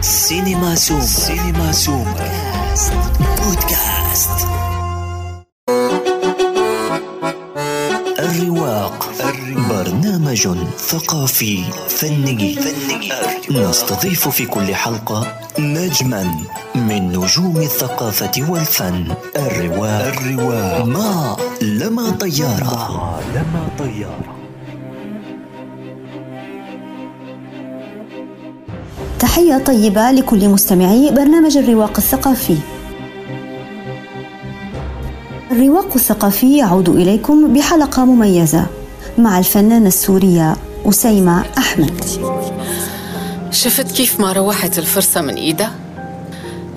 سينما سوم سينما سوم بودكاست. الرواق. برنامج ثقافي فني. نستضيف في كل حلقة نجما من نجوم الثقافة والفن. الرواق الرواق. ما لما طيارة. ما لما طيارة. تحية طيبة لكل مستمعي برنامج الرواق الثقافي. الرواق الثقافي يعود إليكم بحلقة مميزة مع الفنانة السورية أسيمة أحمد. شفت كيف ما روحت الفرصة من إيدها؟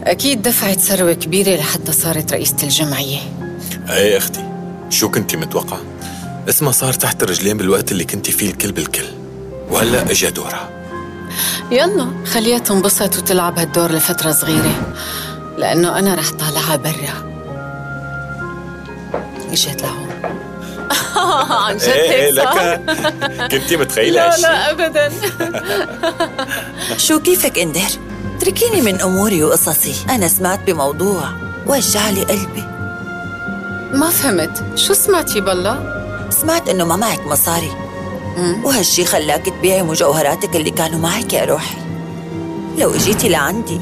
أكيد دفعت ثروة كبيرة لحتى صارت رئيسة الجمعية إيه أختي شو كنتي متوقعة؟ اسمها صار تحت الرجلين بالوقت اللي كنتي فيه الكل بالكل وهلا اجى دورها يلا خليها تنبسط وتلعب هالدور لفترة صغيرة لأنه أنا رح طالعها برا. اجت لهون. عن جد إيه هيك صار؟ لك. كنتي متخيلة لا؟ لا أبدا. شو كيفك إندر؟ اتركيني من أموري وقصصي، أنا سمعت بموضوع. وجع لي قلبي، ما فهمت. شو سمعتي بالله؟ سمعت إنه ما معك مصاري. وهالشي خلاك تبيعي مجوهراتك اللي كانوا معك يا روحي لو اجيتي لعندي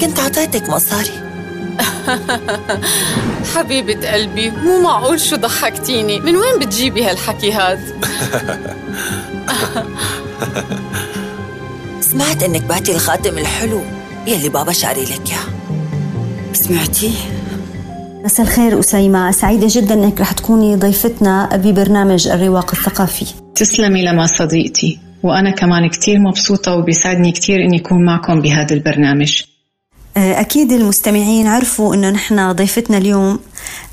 كنت عطيتك مصاري حبيبة قلبي مو معقول شو ضحكتيني من وين بتجيبي هالحكي هاد؟ سمعت إنك بعتي الخاتم الحلو يلي بابا شاري لك إياه سمعتي؟ مساء الخير أسيمة سعيدة جدا أنك رح تكوني ضيفتنا ببرنامج الرواق الثقافي. تسلمي لما صديقتي. وأنا كمان كتير مبسوطة وبيسعدني كتير إني أكون معكم بهذا البرنامج. أكيد المستمعين عرفوا أنه نحن ضيفتنا اليوم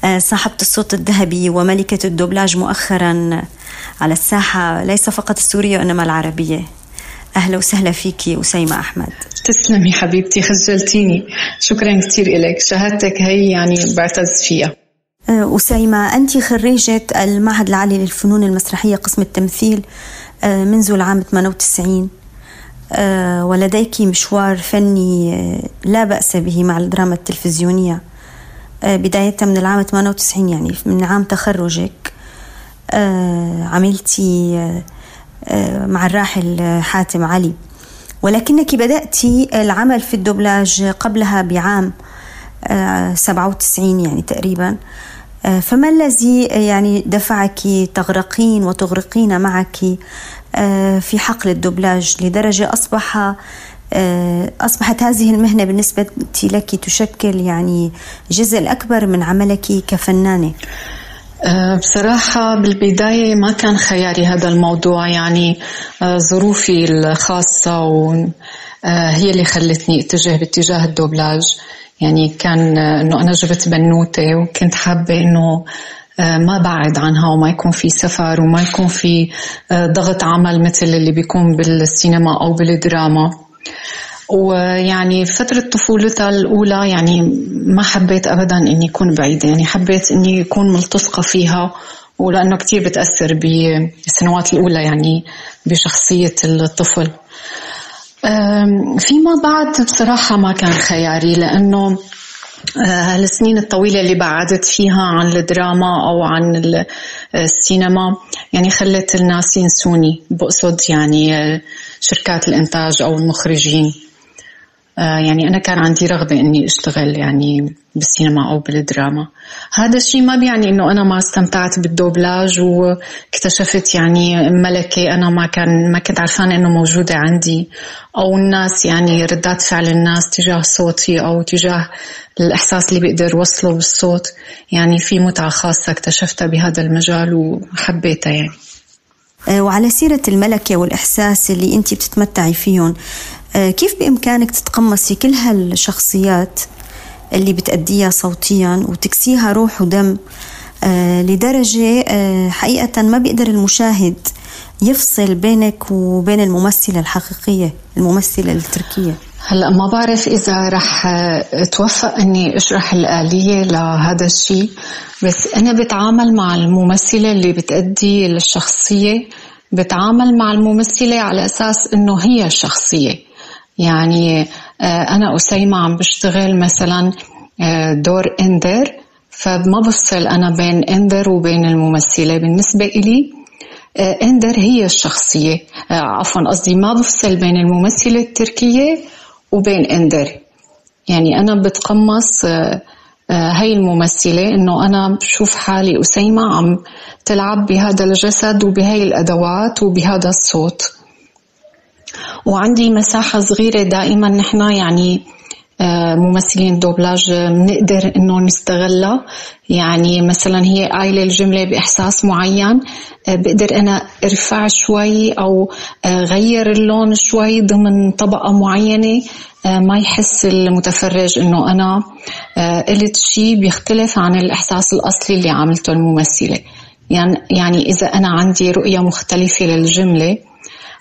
آه، صاحبة الصوت الذهبي وملكة الدوبلاج مؤخرا على الساحة ليس فقط السورية وإنما العربية. أهلا وسهلا فيكي أسيمة أحمد. تسلمي حبيبتي خجلتيني. شكرا كتير إلك. شهادتك هي يعني بعتز فيها. آه، أسيمة أنت خريجة المعهد العالي للفنون المسرحية قسم التمثيل آه، منذ العام 98 آه، ولديك مشوار فني لا بأس به مع الدراما التلفزيونية. بداية من العام 98 يعني من عام تخرجك. عملتي مع الراحل حاتم علي. ولكنك بدأت العمل في الدوبلاج قبلها بعام آه، 97 يعني تقريبا. فما الذي يعني دفعك تغرقين وتغرقين معك آه، في حقل الدوبلاج لدرجة أصبح آه، أصبحت هذه المهنة بالنسبة لك تشكل يعني جزء أكبر من عملك كفنانة؟ بصراحة بالبداية ما كان خياري هذا الموضوع يعني ظروفي الخاصة هي اللي خلتني اتجه باتجاه الدوبلاج. يعني كان أه، إنه أنا جبت بنوتة وكنت حابة إنه أه، ما بعد عنها وما يكون في سفر وما يكون في أه، ضغط عمل مثل اللي بيكون بالسينما أو بالدراما. ويعني فترة طفولتها الأولى يعني ما حبيت أبدا إني أكون بعيدة يعني حبيت إني أكون ملتصقة فيها ولأنه كتير بتأثر بالسنوات الأولى يعني بشخصية الطفل. فيما بعد بصراحة ما كان خياري لأنه آه، السنين الطويلة اللي بعدت فيها عن الدراما أو عن ال- السينما يعني خلت الناس ينسوني بقصد يعني آه، شركات الإنتاج أو المخرجين. آه، يعني أنا كان عندي رغبة إني أشتغل يعني بالسينما أو بالدراما. هذا الشيء ما بيعني إنه أنا ما استمتعت بالدوبلاج واكتشفت يعني ملكة أنا ما كان ما كنت عرفانة إنه موجودة عندي أو الناس يعني ردات فعل الناس تجاه صوتي أو تجاه الإحساس اللي بيقدر وصله بالصوت. يعني في متعة خاصة اكتشفتها بهذا المجال وحبيتها يعني. آه، وعلى سيرة الملكة والإحساس اللي أنت بتتمتعي فيهم آه، كيف بإمكانك تتقمصي كل هالشخصيات اللي بتأديها صوتيا وتكسيها روح ودم آه، لدرجة آه، حقيقة ما بيقدر المشاهد يفصل بينك وبين الممثلة الحقيقية الممثلة التركية؟ هلا ما بعرف إذا رح اتوفق إني أشرح الآلية لهذا الشيء بس أنا بتعامل مع الممثلة اللي بتأدي الشخصية بتعامل مع الممثلة على أساس إنه هي الشخصيه يعني أنا أسيمة عم بشتغل مثلا دور إندر. فما بفصل أنا بين إندر وبين الممثلة. بالنسبة إلي إندر هي الشخصية. عفوا قصدي ما بفصل بين الممثلة التركية وبين إندر. يعني أنا بتقمص هاي الممثلة إنه أنا بشوف حالي أسيمة عم تلعب بهذا الجسد وبهاي الأدوات وبهذا الصوت. وعندي مساحة صغيرة دائما نحن يعني آه، ممثلين دوبلاج بنقدر إنه نستغلها. يعني مثلا هي قايلة الجملة بإحساس معين آه، بقدر أنا أرفع شوي أو آه، غير اللون شوي ضمن طبقة معينة ما يحس المتفرج إنه أنا قلت شيء بيختلف عن الإحساس الأصلي اللي عملته الممثلة. يعني يعني إذا أنا عندي رؤية مختلفة للجملة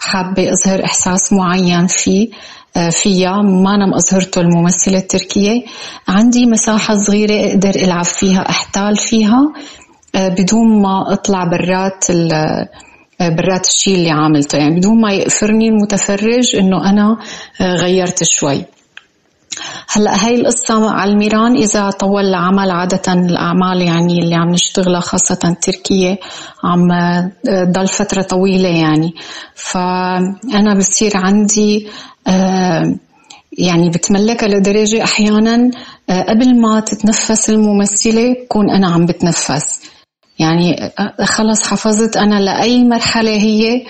حابة أظهر إحساس معين فيه آه، فيها ما أنا أظهرته الممثلة التركية. عندي مساحة صغيرة أقدر ألعب فيها أحتال فيها آه، بدون ما أطلع برات آه، برات الشيء اللي عاملته يعني بدون ما يقفرني المتفرج إنه أنا غيرت شوي. هلا هاي القصة على الميران إذا طول العمل عادة الأعمال يعني اللي عم نشتغلها خاصة تركية عم ضل فترة طويلة يعني. فأنا بصير عندي آه، يعني بتملكها لدرجة أحيانا آه، قبل ما تتنفس الممثلة بكون أنا عم بتنفس. يعني آه، خلص حفظت أنا لأي مرحلة هي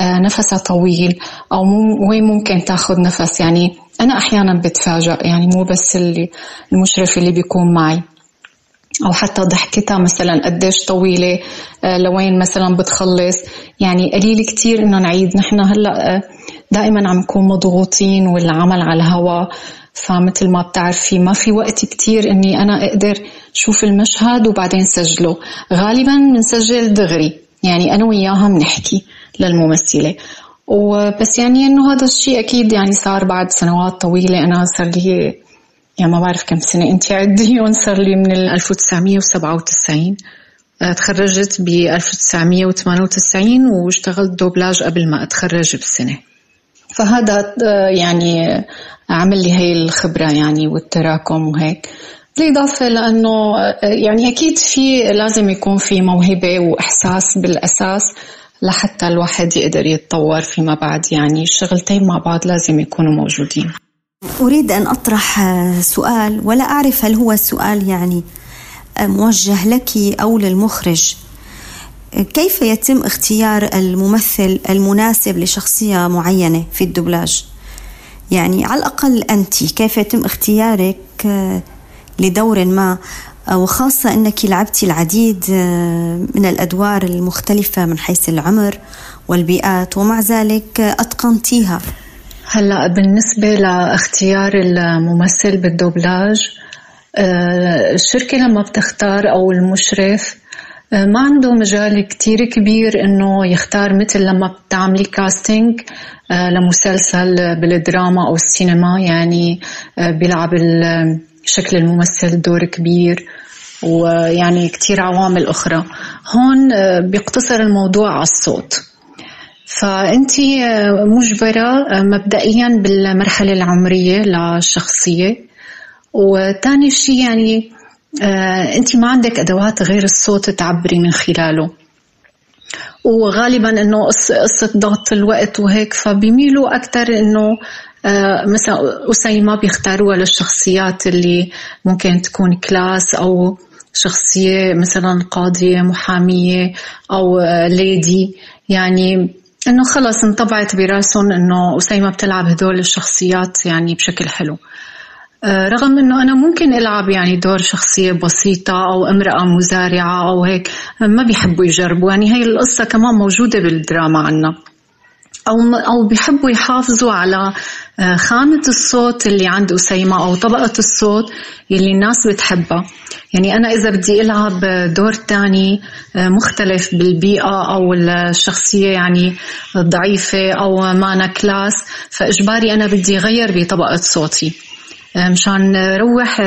نفسها طويل أو وين ممكن تاخذ نفس. يعني أنا أحيانا بتفاجأ يعني مو بس اللي المشرف اللي بيكون معي. أو حتى ضحكتها مثلا قديش طويلة لوين مثلا بتخلص. يعني قليل كتير إنه نعيد. نحن هلأ دائما عم نكون مضغوطين والعمل على الهواء فمثل ما بتعرفي ما في وقت كتير إني أنا أقدر شوف المشهد وبعدين سجله. غالبا بنسجل دغري. يعني أنا وياها بنحكي للممثلة. وبس يعني إنه هذا الشيء أكيد يعني صار بعد سنوات طويلة. أنا صار لي يعني ما بعرف كم سنة أنت عديهم صار لي من 1997 تخرجت ب 1998 واشتغلت دوبلاج قبل ما أتخرج بسنة. فهذا آه، يعني عمل لي هي الخبرة يعني والتراكم وهيك. بالإضافة لأنه آه، يعني أكيد في لازم يكون في موهبة وإحساس بالأساس. لحتى الواحد يقدر يتطور فيما بعد. يعني الشغلتين مع بعض لازم يكونوا موجودين. أريد أن أطرح سؤال ولا أعرف هل هو سؤال يعني موجه لك أو للمخرج. كيف يتم اختيار الممثل المناسب لشخصية معينة في الدبلاج؟ يعني على الأقل أنت كيف يتم اختيارك لدور ما؟ وخاصة أنك لعبتي العديد آه، من الأدوار المختلفة من حيث العمر والبيئات ومع ذلك أتقنتيها. هلا بالنسبة لاختيار الممثل بالدوبلاج آه، الشركة لما بتختار أو المشرف ما عنده مجال كتير كبير إنه يختار مثل لما بتعملي كاستنج آه، لمسلسل بالدراما أو السينما يعني آه، بيلعب شكل الممثل دور كبير ويعني كتير عوامل أخرى. هون آه، بيقتصر الموضوع على الصوت. فأنت مجبرة مبدئيا بالمرحلة العمرية للشخصية. وثاني شيء يعني آه، أنت ما عندك أدوات غير الصوت تعبري من خلاله. وغالبا إنه قصة ضغط الوقت وهيك فبيميلوا أكثر إنه آه، مثلا أسيمة بيختاروها للشخصيات اللي ممكن تكون كلاس أو شخصية مثلا قاضية محامية أو ليدي يعني إنه خلص انطبعت برأسهم إنه أسيمة بتلعب هدول الشخصيات يعني بشكل حلو. آه، رغم إنه أنا ممكن ألعب يعني دور شخصية بسيطة أو امرأة مزارعة أو هيك ما بيحبوا يجربوا. يعني هي القصة كمان موجودة بالدراما عنا. أو أو بيحبوا يحافظوا على آه، خامة الصوت اللي عند أسيمة أو طبقة الصوت يلي الناس بتحبها. يعني أنا إذا بدي ألعب دور تاني آه، مختلف بالبيئة أو الشخصية يعني ضعيفة أو مانا كلاس فإجباري أنا بدي غير بطبقة صوتي. آه، مشان روح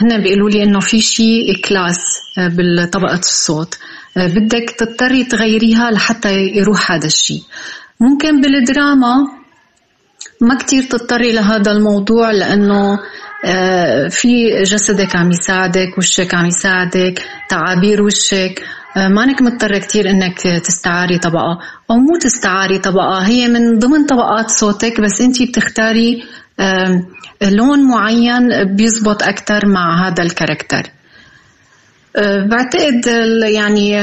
هن بيقولوا لي إنه في شيء كلاس بالطبقة الصوت. بدك تضطري تغيريها لحتى يروح هذا الشيء ممكن بالدراما ما كتير تضطري لهذا الموضوع لأنه آه، في جسدك عم يساعدك وشك عم يساعدك تعابير وشك. آه، مانك مضطرة كتير إنك تستعاري طبقة. أو مو تستعاري طبقة هي من ضمن طبقات صوتك بس أنت بتختاري لون معين بيزبط أكثر مع هذا الكاركتر. آه، بعتقد يعني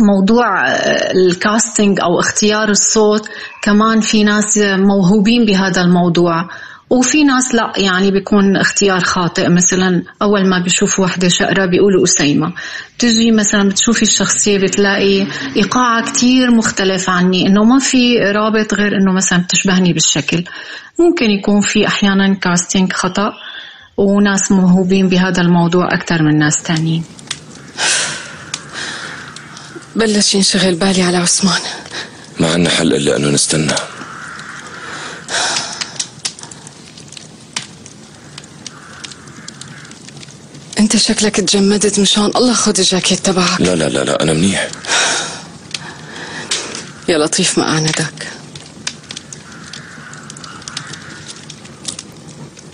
موضوع الكاستنج أو اختيار الصوت كمان في ناس موهوبين بهذا الموضوع. وفي ناس لا يعني بيكون اختيار خاطئ. مثلا أول ما بيشوفوا وحدة شقرة بيقولوا اسيمه بتجي مثلا بتشوفي الشخصية بتلاقي ايقاعها كتير مختلف عني. إنه ما في رابط غير إنه مثلا بتشبهني بالشكل. ممكن يكون في أحيانا كاستنج خطأ وناس موهوبين بهذا الموضوع أكثر من ناس تانيين. بلش ينشغل بالي على عثمان. ما عنا حل إلا أنه نستنى. أنت شكلك تجمدت مشان الله خذ الجاكيت تبعك. لا لا لا لا أنا منيح. يا لطيف ما اعندك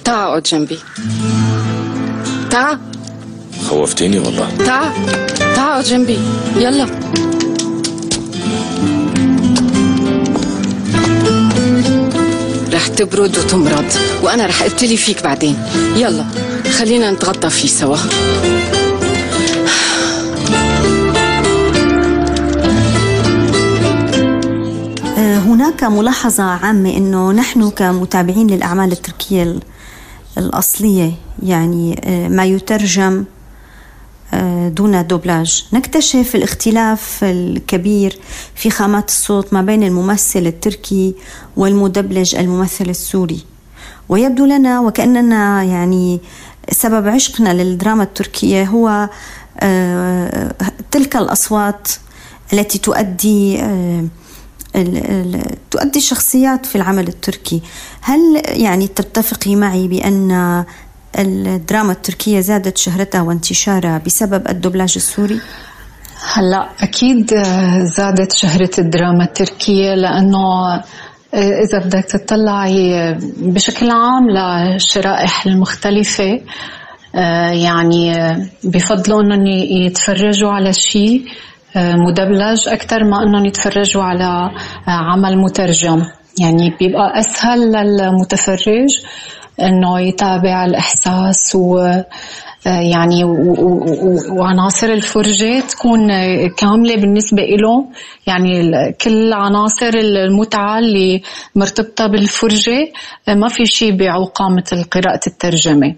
تعا أقعد جنبي. تعا خوفتيني والله. تعا تعا اقعد جنبي. يلا. رح تبرد وتمرض وأنا رح ابتلي فيك بعدين. يلا خلينا نتغطى فيه سوا. آه، هناك ملاحظة عامة أنه نحن كمتابعين للأعمال التركية الأصلية يعني آه، ما يترجم دون دوبلاج. نكتشف الاختلاف الكبير في خامات الصوت ما بين الممثل التركي والمدبلج الممثل السوري. ويبدو لنا وكأننا يعني سبب عشقنا للدراما التركية هو آه، تلك الأصوات التي تؤدي آه، تؤدي الشخصيات في العمل التركي. هل يعني تتفقي معي بأن الدراما التركية زادت شهرتها وانتشارها بسبب الدبلاج السوري؟ هلا أكيد زادت شهرة الدراما التركية لأنه إذا بدك تطلعي بشكل عام للشرائح المختلفة يعني بفضلوا إنهم يتفرجوا على شيء مدبلج أكثر ما إنهم يتفرجوا على عمل مترجم يعني بيبقى أسهل للمتفرج إنه يتابع الإحساس و يعني وعناصر الفرجة تكون كاملة بالنسبة له يعني كل عناصر المتعة اللي مرتبطة بالفرجة ما في شيء بيعوقها مثل قراءة الترجمة.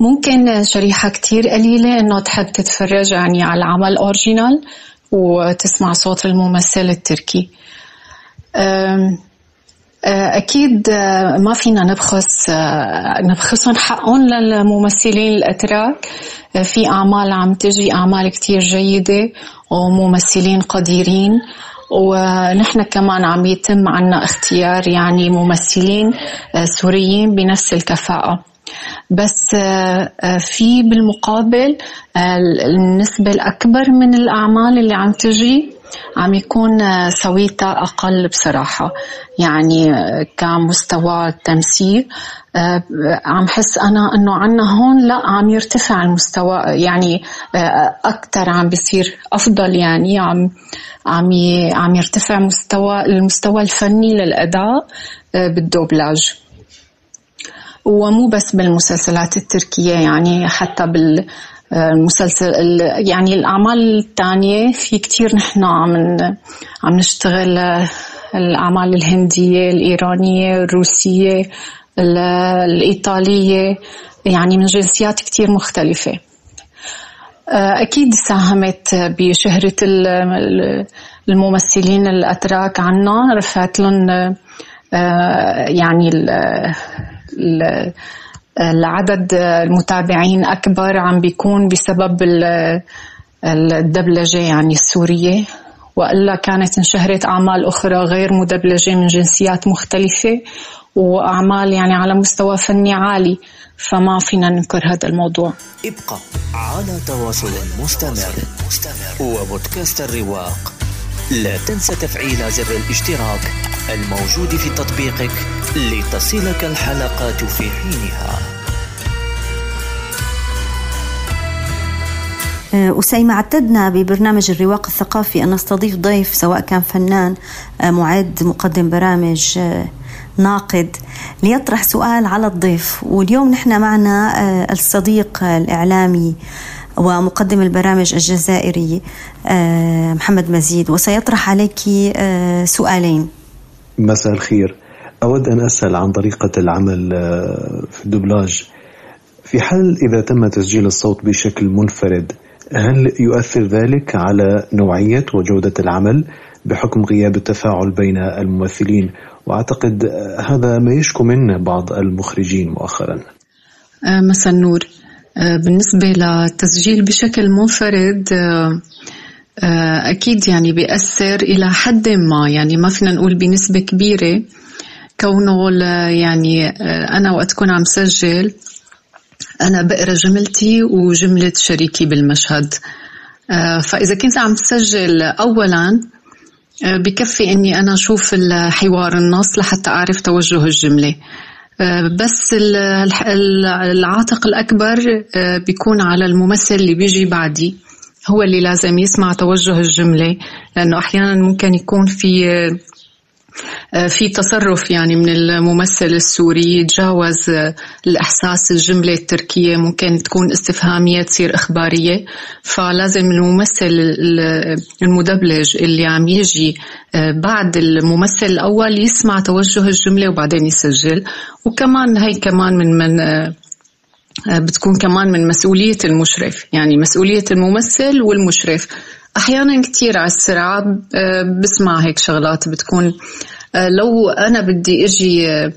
ممكن شريحة كتير قليلة إنه تحب تتفرج يعني على العمل اورجينال وتسمع صوت الممثل التركي. آه، أكيد آه، ما فينا نبخس آه، نبخسهم حقهم للممثلين الأتراك. في أعمال عم تجي أعمال كتير جيدة وممثلين قديرين. ونحن كمان عم يتم عنا اختيار يعني ممثلين سوريين بنفس الكفاءة. بس في بالمقابل النسبة الأكبر من الأعمال اللي عم تجي عم يكون سويتها أقل بصراحة. يعني كمستوى التمثيل آه، عم حس أنا أنه عنا هون لا عم يرتفع المستوى. يعني آه، أكثر عم بيصير أفضل يعني عم عم عم يرتفع مستوى المستوى الفني للأداء آه، بالدوبلاج. ومو بس بالمسلسلات التركية يعني حتى بال المسلسل يعني الأعمال الثانية في كتير نحن عم عم نشتغل الأعمال الهندية الإيرانية الروسية الإيطالية يعني من جنسيات كتير مختلفة. أكيد ساهمت بشهرة الممثلين الأتراك عنا رفعت لهم يعني العدد المتابعين أكبر عم بيكون بسبب الدبلجة يعني السورية. وإلا كانت انشهرت أعمال أخرى غير مدبلجة من جنسيات مختلفة وأعمال يعني على مستوى فني عالي فما فينا ننكر هذا الموضوع. ابقى على تواصل مستمر. وبودكاست الرواق. لا تنسى تفعيل زر الاشتراك الموجود في تطبيقك لتصلك الحلقات في حينها. آه، أسيمة اعتدنا ببرنامج الرواق الثقافي. أن نستضيف ضيف سواء كان فنان آه، معد مقدم برامج آه، ناقد. ليطرح سؤال على الضيف. واليوم نحن معنا الصديق الإعلامي ومقدم البرامج الجزائري محمد مزيد وسيطرح عليك سؤالين. مساء الخير. أود أن أسأل عن طريقة العمل في الدبلاج في حال إذا تم تسجيل الصوت بشكل منفرد هل يؤثر ذلك على نوعية وجودة العمل بحكم غياب التفاعل بين الممثلين؟ وأعتقد هذا ما يشكو منه بعض المخرجين مؤخرا. آه، مساء النور. آه، بالنسبة للتسجيل بشكل منفرد آه، أكيد يعني بيأثر إلى حد ما. يعني ما فينا نقول بنسبة كبيرة كونه يعني أنا وقت كون عم سجل أنا بقرأ جملتي وجملة شريكي بالمشهد. آه، فإذا كنت عم سجل أولا آه، بكفي إني أنا أشوف الحوار النص لحتى أعرف توجه الجملة. آه، بس العاتق الأكبر بيكون على الممثل اللي بيجي بعدي. هو اللي لازم يسمع توجه الجملة لأنه أحيانا ممكن يكون في آه، في تصرف يعني من الممثل السوري يتجاوز آه، الإحساس الجملة التركية ممكن تكون استفهامية تصير إخبارية. فلازم الممثل المدبلج اللي عم يجي آه، بعد الممثل الأول يسمع توجه الجملة وبعدين يسجل. وكمان هي كمان من من بتكون كمان من مسؤولية المشرف. يعني مسؤولية الممثل والمشرف. أحيانا كتير على السرعة بسمع هيك شغلات بتكون. آه، لو أنا بدي أجي آه،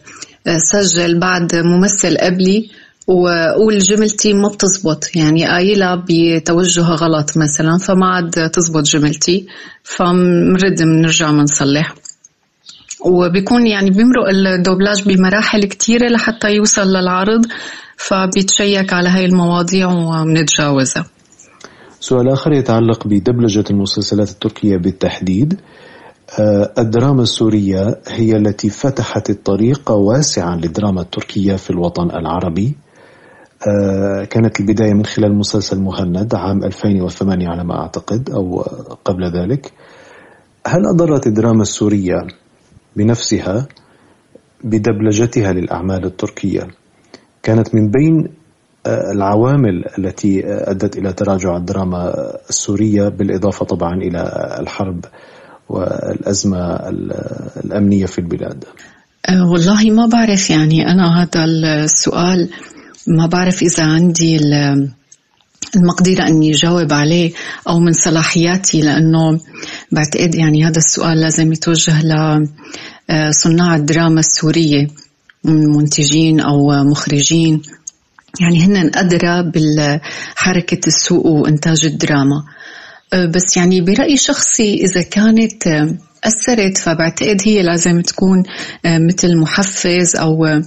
سجل بعد ممثل قبلي وأقول جملتي ما بتزبط يعني قايلة بتوجه غلط مثلا فما عاد تزبط جملتي فمرد بنرجع بنصلح وبيكون يعني بيمرق الدوبلاج بمراحل كتيرة لحتى يوصل للعرض فبيتشيك على هاي المواضيع وبنتجاوزها سؤال آخر يتعلق بدبلجة المسلسلات التركية بالتحديد. آه، الدراما السورية هي التي فتحت الطريق واسعا للدراما التركية في الوطن العربي. آه، كانت البداية من خلال مسلسل مهند عام 2008 على ما أعتقد أو قبل ذلك. هل أضرت الدراما السورية بنفسها بدبلجتها للأعمال التركية؟ كانت من بين العوامل التي أدت إلى تراجع الدراما السورية بالإضافة طبعا إلى الحرب والأزمة الأمنية في البلاد. أه، والله ما بعرف يعني أنا هذا السؤال ما بعرف إذا عندي المقدرة أني أجاوب عليه أو من صلاحياتي لأنه بعتقد يعني هذا السؤال لازم يتوجه لصناع الدراما السورية منتجين أو مخرجين. يعني هن أدرى بالحركة السوق وإنتاج الدراما. أه، بس يعني برأيي شخصي إذا كانت أه، أثرت فبعتقد هي لازم تكون أه، مثل محفز أو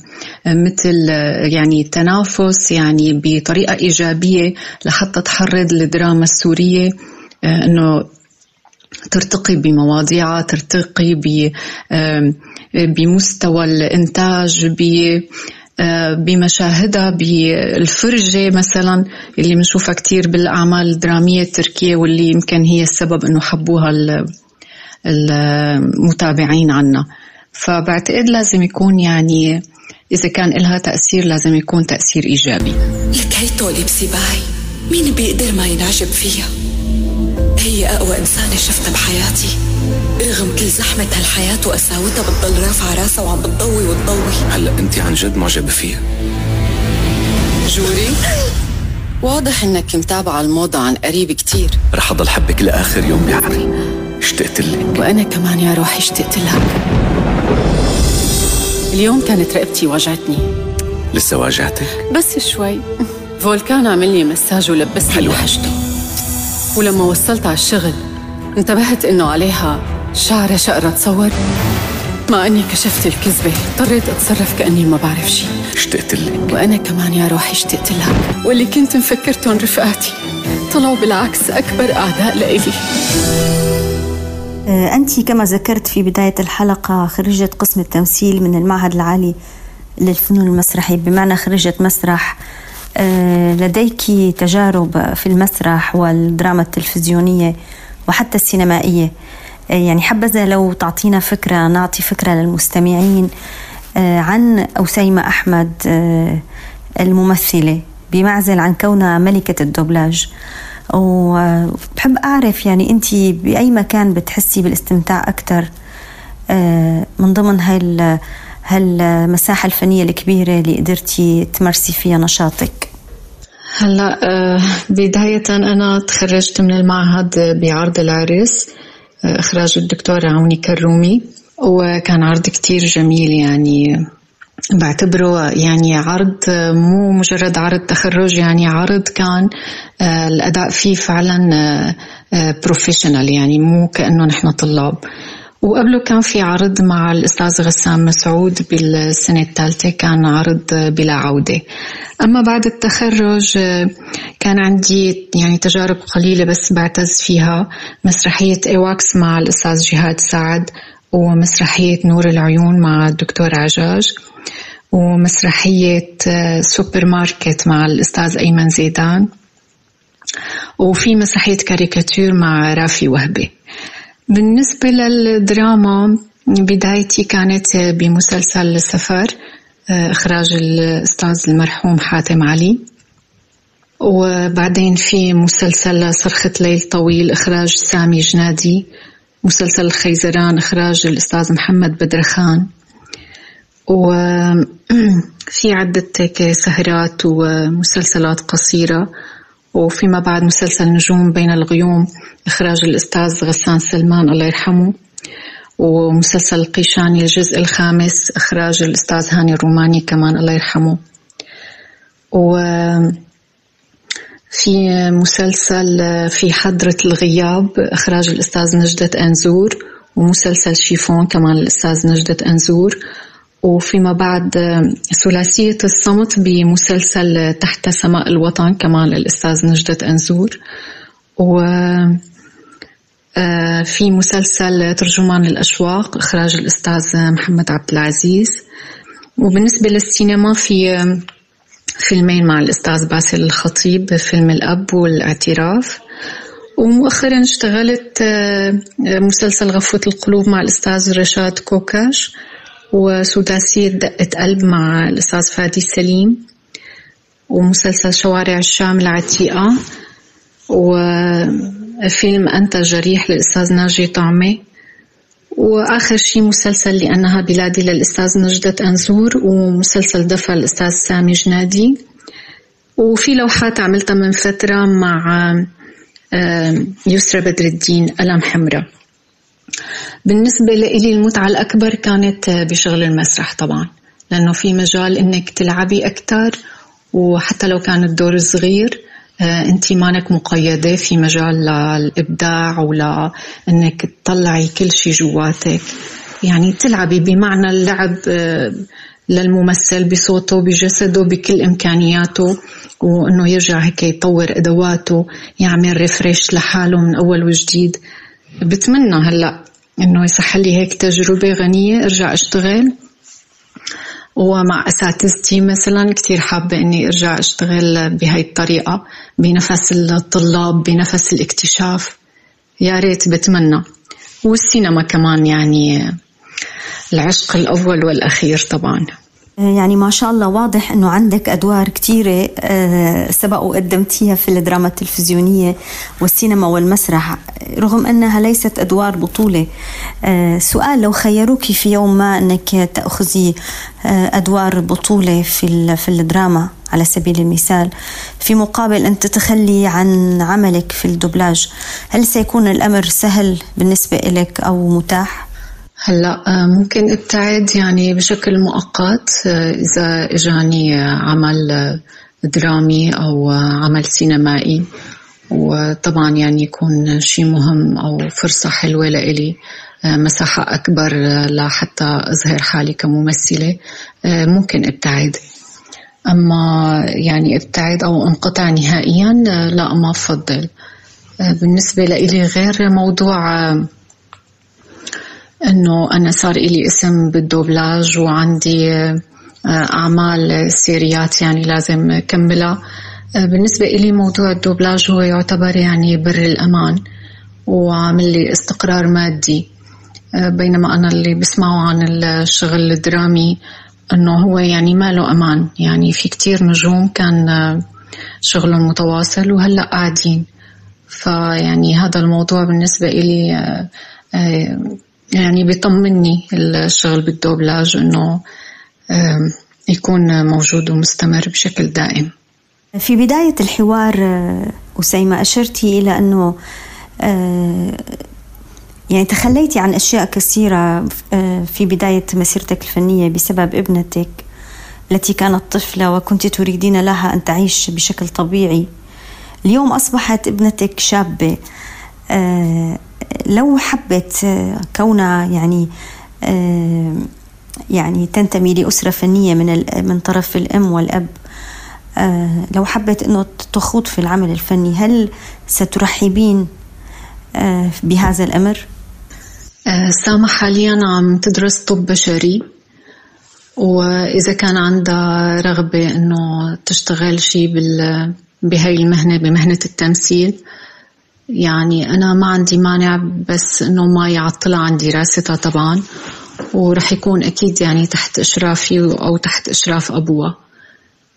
مثل يعني تنافس يعني بطريقة إيجابية لحتى تحرض الدراما السورية إنه ترتقي بمواضيعها ترتقي بمستوى الإنتاج بمشاهدها بالفرجة مثلا اللي بنشوفها كتير بالأعمال الدرامية التركية واللي يمكن هي السبب إنه حبوها المتابعين عنا. فبعتقد لازم يكون يعني إذا كان لها تأثير لازم يكون تأثير إيجابي. لك هي طولي مين بيقدر ما ينعجب فيها؟ هي أقوى إنسانة شفتها بحياتي. رغم كل زحمة هالحياة وقساوتها بتضل رافعة راسها وعم بتضوي وتضوي. هلا أنت عن جد معجبة فيها. جوري؟ واضح إنك متابعة الموضة عن قريب كتير. رح أضل حبك لآخر يوم بعمري اشتقت لك. وأنا كمان يا روحي اشتقت لك. اليوم كانت رقبتي وجعتني. لسه واجعتك؟ بس شوي. فولكان عمل لي مساج ولبسني. لحجته ولما وصلت على الشغل انتبهت إنه عليها شعرة شقرة تصور. مع إني كشفت الكذبة اضطريت أتصرف كأني ما بعرف شيء اشتقت لك. وأنا كمان يا روحي اشتقت لك. واللي كنت مفكرتهم رفقاتي. طلعوا بالعكس أكبر أعداء لإلي. أنت كما ذكرت في بداية الحلقة خريجة قسم التمثيل من المعهد العالي للفنون المسرحية. بمعنى خريجة مسرح آه، لديك تجارب في المسرح والدراما التلفزيونية وحتى السينمائية. آه، يعني حبذا لو تعطينا فكرة نعطي فكرة للمستمعين آه، عن أسيمة أحمد الممثلة بمعزل عن كونها ملكة الدوبلاج. وبحب أعرف يعني أنت بأي مكان بتحسي بالاستمتاع أكثر من ضمن هاي هالمساحة الفنية الكبيرة اللي قدرتي تمارسي فيها نشاطك؟ هلا آه، بداية أنا تخرجت من المعهد بعرض العرس آه، إخراج الدكتورة عوني كرومي وكان عرض كتير جميل يعني بعتبره يعني عرض مو مجرد عرض تخرج يعني عرض كان آه، الأداء فيه فعلا professional يعني مو كأنه نحن طلاب. وقبله كان في عرض مع الأستاذ غسان مسعود بالسنة الثالثة كان عرض بلا عودة. أما بعد التخرج كان عندي يعني تجارب قليلة بس بعتز فيها. مسرحية إيواكس مع الأستاذ جهاد سعد ومسرحية نور العيون مع الدكتور عجاج ومسرحية سوبر ماركت مع الأستاذ أيمن زيدان وفي مسرحية كاريكاتير مع رافي وهبي. بالنسبة للدراما بدايتي كانت بمسلسل سفر إخراج الأستاذ المرحوم حاتم علي. وبعدين في مسلسل صرخة روح إخراج سامي جنادي. مسلسل الخيزران إخراج الأستاذ محمد بدرخان. وفي عدة سهرات ومسلسلات قصيرة. وفيما بعد مسلسل نجوم بين الغيوم إخراج الأستاذ غسان سلمان الله يرحمه ومسلسل القيشاني الجزء الخامس إخراج الأستاذ هاني الروماني كمان الله يرحمه. و في مسلسل في حضرة الغياب إخراج الأستاذ نجدة أنزور ومسلسل شيفون كمان الأستاذ نجدة أنزور. وفيما بعد ثلاثية الصمت بمسلسل تحت سماء الوطن كمان الأستاذ نجدة أنزور. و آه، في مسلسل ترجمان الأشواق إخراج الأستاذ محمد عبد العزيز. وبالنسبة للسينما في فيلمين مع الأستاذ باسل الخطيب فيلم الأب والإعتراف. ومؤخرا اشتغلت آه، مسلسل غفوة القلوب مع الأستاذ رشاد كوكاش. وسداسية دقة قلب مع الأستاذ فادي سليم ومسلسل شوارع الشام العتيقة وفيلم أنتِ جريحة للأستاذ ناجي طعمي وآخر شي مسلسل لأنها بلادي للأستاذ نجدة أنزور ومسلسل دفع الأستاذ سامي جنادي. وفي لوحات عملتها من فترة مع يسرى بدر الدين قلم حمراء. بالنسبة لإلي المتعة الأكبر كانت بشغل المسرح طبعا لأنه في مجال إنك تلعبي أكثر وحتى لو كان الدور صغير آه، انت مانك مقيدة في مجال للابداع ولا إنك تطلعي كل شيء جواتك. يعني تلعبي بمعنى اللعب آه، للممثل بصوته بجسده بكل إمكانياته وإنه يرجع هيك يطور أدواته يعمل ريفريش لحاله من أول وجديد. بتمنى هلا إنه يصح لي هيك تجربة غنية أرجع أشتغل. ومع أساتذتي مثلا كثير حابة إني أرجع أشتغل بهي الطريقة بنفس الطلاب بنفس الاكتشاف. يا ريت بتمنى. والسينما كمان يعني العشق الأول والأخير طبعا. يعني ما شاء الله واضح إنه عندك أدوار كثيره آه، سبق وقدمتيها في الدراما التلفزيونية والسينما والمسرح رغم إنها ليست أدوار بطولة. آه، سؤال لو خيروك في يوم ما إنك تأخذي آه، أدوار بطولة في في الدراما على سبيل المثال في مقابل أن تتخلي عن عملك في الدبلاج هل سيكون الأمر سهل بالنسبة لك أو متاح؟ هلا آه، ممكن ابتعد يعني بشكل مؤقت آه، إذا إجاني عمل درامي أو عمل سينمائي. وطبعا يعني يكون شيء مهم أو فرصة حلوة لإلي آه، مساحة أكبر لحتى أظهر حالي كممثلة ممكن ابتعد أما يعني ابتعد أو انقطع نهائيا لا ما بفضل بالنسبة لإلي غير موضوع إنه أنا صار لي اسم بالدوبلاج وعندي آه، أعمال سيريات يعني لازم كملها آه، بالنسبة إلي موضوع الدوبلاج هو يعتبر يعني بر الأمان وعامل لي استقرار مادي. آه، بينما أنا اللي بسمعه عن الشغل الدرامي أنه هو يعني ما له أمان. يعني في كتير نجوم كان شغلهم متواصل وهلأ قاعدين. فيعني هذا الموضوع بالنسبة إلي يعني بيطمني الشغل بالدوبلاج إنه يكون موجود ومستمر بشكل دائم. في بداية الحوار آه، أسيمة أشرتي إلى أنه آه، يعني تخليتي عن أشياء كثيرة آه، في بداية مسيرتك الفنية بسبب ابنتك التي كانت طفلة وكنت تريدين لها أن تعيش بشكل طبيعي. اليوم أصبحت ابنتك شابة لو حبت آه، كونها يعني آه، يعني تنتمي لأسرة فنية من من طرف الأم والأب آه، لو حبت أنه تخوض في العمل الفني هل سترحبين بهذا الأمر؟ سامة حاليا عم تدرس طب بشري وإذا كان عندها رغبة إنه تشتغل شيء بهاي المهنة بمهنة التمثيل يعني أنا ما عندي مانع بس إنه ما يعطلها عن دراستها طبعا. ورح يكون أكيد يعني تحت إشرافي أو تحت إشراف أبوها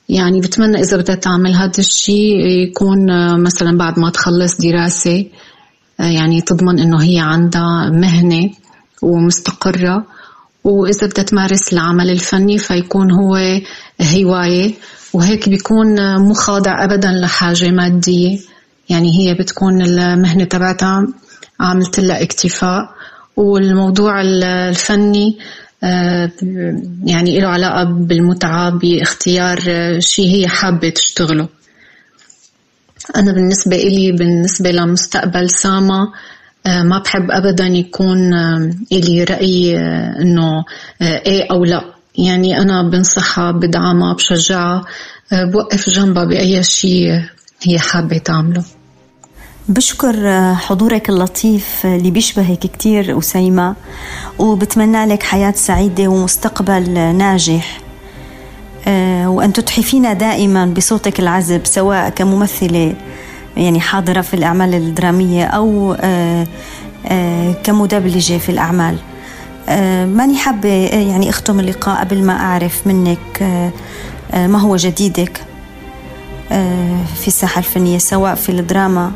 يعني بتمنى إذا بدها تعمل هذا الشيء يكون مثلا بعد ما تخلص دراسة يعني تضمن إنه هي عندها مهنة ومستقرة. وإذا بدها تمارس العمل الفني فيكون هو هواية. وهيك بيكون مو خاضع أبدا لحاجة مادية. يعني هي بتكون المهنة تبعتها عملت لها اكتفاء والموضوع الفني آه، يعني له علاقة بالمتعة باختيار شيء هي حابة تشتغله. أنا بالنسبة إلي بالنسبة لمستقبل ساما آه، ما بحب أبدا يكون آه، إلي رأي إنه إيه أو لا. يعني أنا بنصحها بدعمها بشجعها بوقف جنبها بأي شيء هي حابة تعمله. بشكر آه، حضورك اللطيف آه، اللي بيشبهك كتير أسيمة وبتمنى لك حياة سعيدة ومستقبل آه، ناجح. وأن تتحفينا دائما بصوتك العذب سواء كممثلة يعني حاضرة في الأعمال الدرامية أو كمدبلجة في الأعمال. ماني حابة يعني أختم اللقاء قبل ما أعرف منك ما هو جديدك في الساحة الفنية سواء في الدراما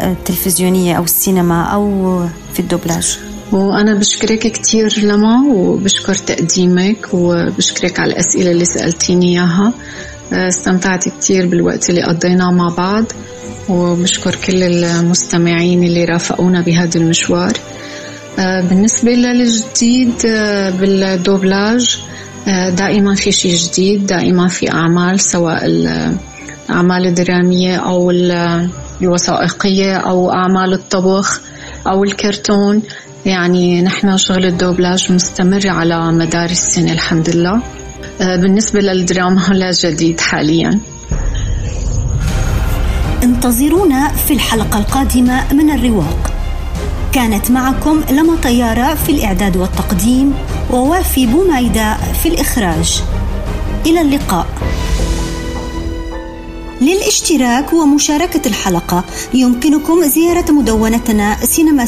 التلفزيونية أو السينما أو في الدوبلاج. وأنا بشكرك كثير لما وبشكر تقديمك وبشكرك على الأسئلة اللي سألتيني إياها. استمتعت كثير بالوقت اللي قضيناه مع بعض وبشكر كل المستمعين اللي رافقونا بهذا المشوار. بالنسبة للجديد بالدوبلاج دائما في شيء جديد دائما في أعمال سواء الأعمال الدرامية أو الوثائقية أو أعمال الطبخ أو الكرتون. يعني نحن شغل الدوبلاج مستمر على مدار السنة الحمد لله آه، بالنسبة للدراما لا جديد حاليا. انتظرونا في الحلقة القادمة من الرواق. كانت معكم لما طيارة في الإعداد والتقديم ووافي بومايدا في الإخراج. إلى اللقاء. للاشتراك ومشاركة الحلقة. يمكنكم زيارة مدونتنا سينما